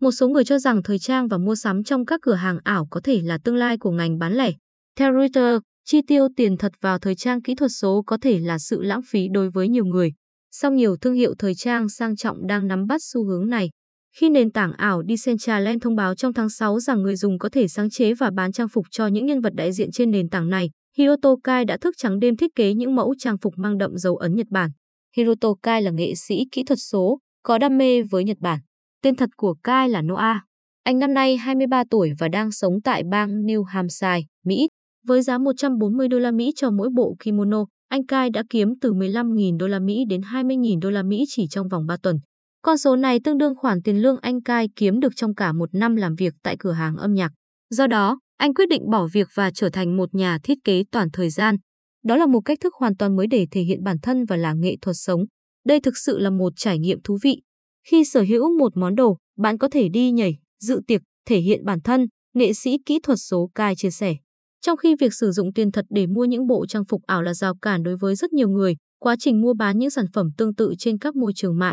Một số người cho rằng thời trang và mua sắm trong các cửa hàng ảo có thể là tương lai của ngành bán lẻ. Theo Reuters, chi tiêu tiền thật vào thời trang kỹ thuật số có thể là sự lãng phí đối với nhiều người. Song nhiều thương hiệu thời trang sang trọng đang nắm bắt xu hướng này. Khi nền tảng ảo Decentraland thông báo trong tháng 6 rằng người dùng có thể sáng chế và bán trang phục cho những nhân vật đại diện trên nền tảng này, Hiroto Kai đã thức trắng đêm thiết kế những mẫu trang phục mang đậm dấu ấn Nhật Bản. Hiroto Kai là nghệ sĩ kỹ thuật số, có đam mê với Nhật Bản. Tên thật của Kai là Noah. Anh năm nay 23 tuổi và đang sống tại bang New Hampshire, Mỹ. Với giá 140 đô la Mỹ cho mỗi bộ kimono, anh Kai đã kiếm từ 15.000 đô la Mỹ đến 20.000 đô la Mỹ chỉ trong vòng 3 tuần. Con số này tương đương khoản tiền lương anh Kai kiếm được trong cả một năm làm việc tại cửa hàng âm nhạc. Do đó, anh quyết định bỏ việc và trở thành một nhà thiết kế toàn thời gian. Đó là một cách thức hoàn toàn mới để thể hiện bản thân và là nghệ thuật sống. Đây thực sự là một trải nghiệm thú vị. Khi sở hữu một món đồ, bạn có thể đi nhảy, dự tiệc, thể hiện bản thân, nghệ sĩ kỹ thuật số Kai chia sẻ. Trong khi việc sử dụng tiền thật để mua những bộ trang phục ảo là rào cản đối với rất nhiều người, quá trình mua bán những sản phẩm tương tự trên các môi trường mạng,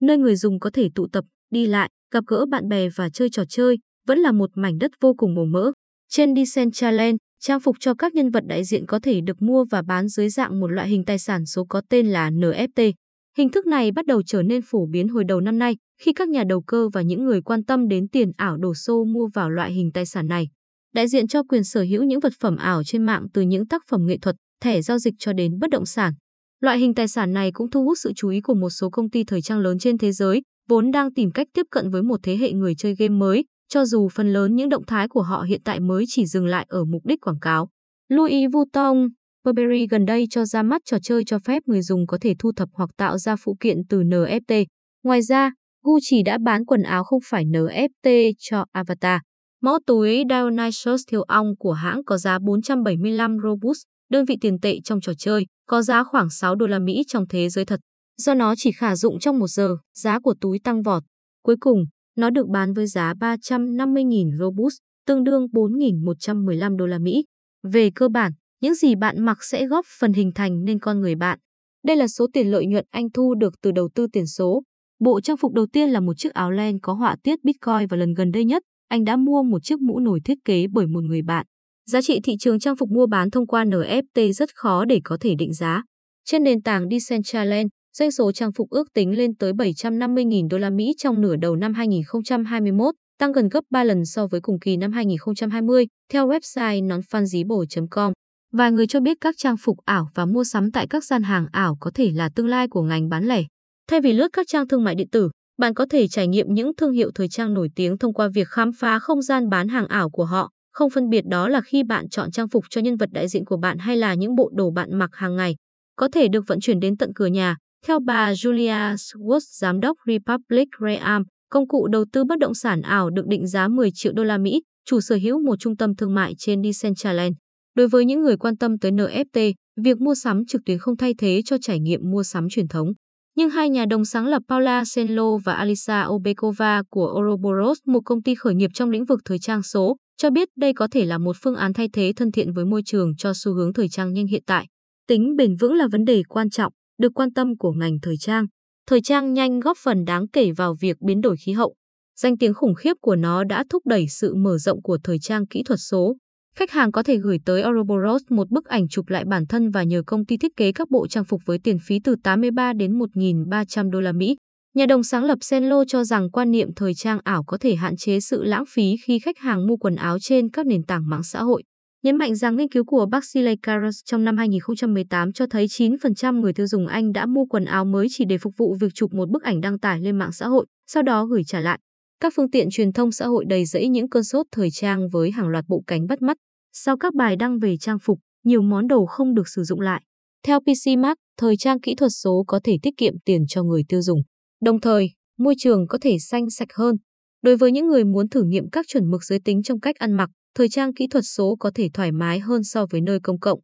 nơi người dùng có thể tụ tập, đi lại, gặp gỡ bạn bè và chơi trò chơi, vẫn là một mảnh đất vô cùng màu mỡ. Trên Decentraland, trang phục cho các nhân vật đại diện có thể được mua và bán dưới dạng một loại hình tài sản số có tên là NFT. Hình thức này bắt đầu trở nên phổ biến hồi đầu năm nay khi các nhà đầu cơ và những người quan tâm đến tiền ảo đổ xô mua vào loại hình tài sản này. Đại diện cho quyền sở hữu những vật phẩm ảo trên mạng từ những tác phẩm nghệ thuật, thẻ giao dịch cho đến bất động sản. Loại hình tài sản này cũng thu hút sự chú ý của một số công ty thời trang lớn trên thế giới, vốn đang tìm cách tiếp cận với một thế hệ người chơi game mới, cho dù phần lớn những động thái của họ hiện tại mới chỉ dừng lại ở mục đích quảng cáo. Louis Vuitton, Burberry gần đây cho ra mắt trò chơi cho phép người dùng có thể thu thập hoặc tạo ra phụ kiện từ NFT. Ngoài ra, Gucci đã bán quần áo không phải NFT cho Avatar. Mẫu túi Dionysus thiêu ong của hãng có giá 475 Robux, đơn vị tiền tệ trong trò chơi, có giá khoảng 6 đô la Mỹ trong thế giới thật. Do nó chỉ khả dụng trong một giờ, giá của túi tăng vọt. Cuối cùng, nó được bán với giá 350.000 Robux, tương đương 4.115 đô la Mỹ. Về cơ bản, những gì bạn mặc sẽ góp phần hình thành nên con người bạn. Đây là số tiền lợi nhuận anh thu được từ đầu tư tiền số. Bộ trang phục đầu tiên là một chiếc áo len có họa tiết Bitcoin và lần gần đây nhất, anh đã mua một chiếc mũ nổi thiết kế bởi một người bạn. Giá trị thị trường trang phục mua bán thông qua NFT rất khó để có thể định giá. Trên nền tảng Decentraland, doanh số trang phục ước tính lên tới 750.000 đô la Mỹ trong nửa đầu năm 2021, tăng gần gấp 3 lần so với cùng kỳ năm 2020, theo website nonfungible.com. Vài người cho biết các trang phục ảo và mua sắm tại các gian hàng ảo có thể là tương lai của ngành bán lẻ. Thay vì lướt các trang thương mại điện tử, bạn có thể trải nghiệm những thương hiệu thời trang nổi tiếng thông qua việc khám phá không gian bán hàng ảo của họ, không phân biệt đó là khi bạn chọn trang phục cho nhân vật đại diện của bạn hay là những bộ đồ bạn mặc hàng ngày. Có thể được vận chuyển đến tận cửa nhà, theo bà Julia Swartz, giám đốc Republic Realm, công cụ đầu tư bất động sản ảo được định giá 10 triệu đô la Mỹ, chủ sở hữu một trung tâm thương mại trên Decentraland. Đối với những người quan tâm tới NFT, việc mua sắm trực tuyến không thay thế cho trải nghiệm mua sắm truyền thống. Nhưng hai nhà đồng sáng lập Paula Senlo và Alisa Obekova của Ouroboros, một công ty khởi nghiệp trong lĩnh vực thời trang số, cho biết đây có thể là một phương án thay thế thân thiện với môi trường cho xu hướng thời trang nhanh hiện tại. Tính bền vững là vấn đề quan trọng, được quan tâm của ngành thời trang. Thời trang nhanh góp phần đáng kể vào việc biến đổi khí hậu. Danh tiếng khủng khiếp của nó đã thúc đẩy sự mở rộng của thời trang kỹ thuật số. Khách hàng có thể gửi tới Ouroboros một bức ảnh chụp lại bản thân và nhờ công ty thiết kế các bộ trang phục với tiền phí từ 83 đến 1.300 đô la Mỹ. Nhà đồng sáng lập Senlo cho rằng quan niệm thời trang ảo có thể hạn chế sự lãng phí khi khách hàng mua quần áo trên các nền tảng mạng xã hội. Nhấn mạnh rằng nghiên cứu của Baxley Carus trong năm 2018 cho thấy 9% người tiêu dùng Anh đã mua quần áo mới chỉ để phục vụ việc chụp một bức ảnh đăng tải lên mạng xã hội, sau đó gửi trả lại. Các phương tiện truyền thông xã hội đầy rẫy những cơn sốt thời trang với hàng loạt bộ cánh bắt mắt. Sau các bài đăng về trang phục, nhiều món đồ không được sử dụng lại. Theo PC Mark, thời trang kỹ thuật số có thể tiết kiệm tiền cho người tiêu dùng. Đồng thời, môi trường có thể xanh sạch hơn. Đối với những người muốn thử nghiệm các chuẩn mực giới tính trong cách ăn mặc, thời trang kỹ thuật số có thể thoải mái hơn so với nơi công cộng.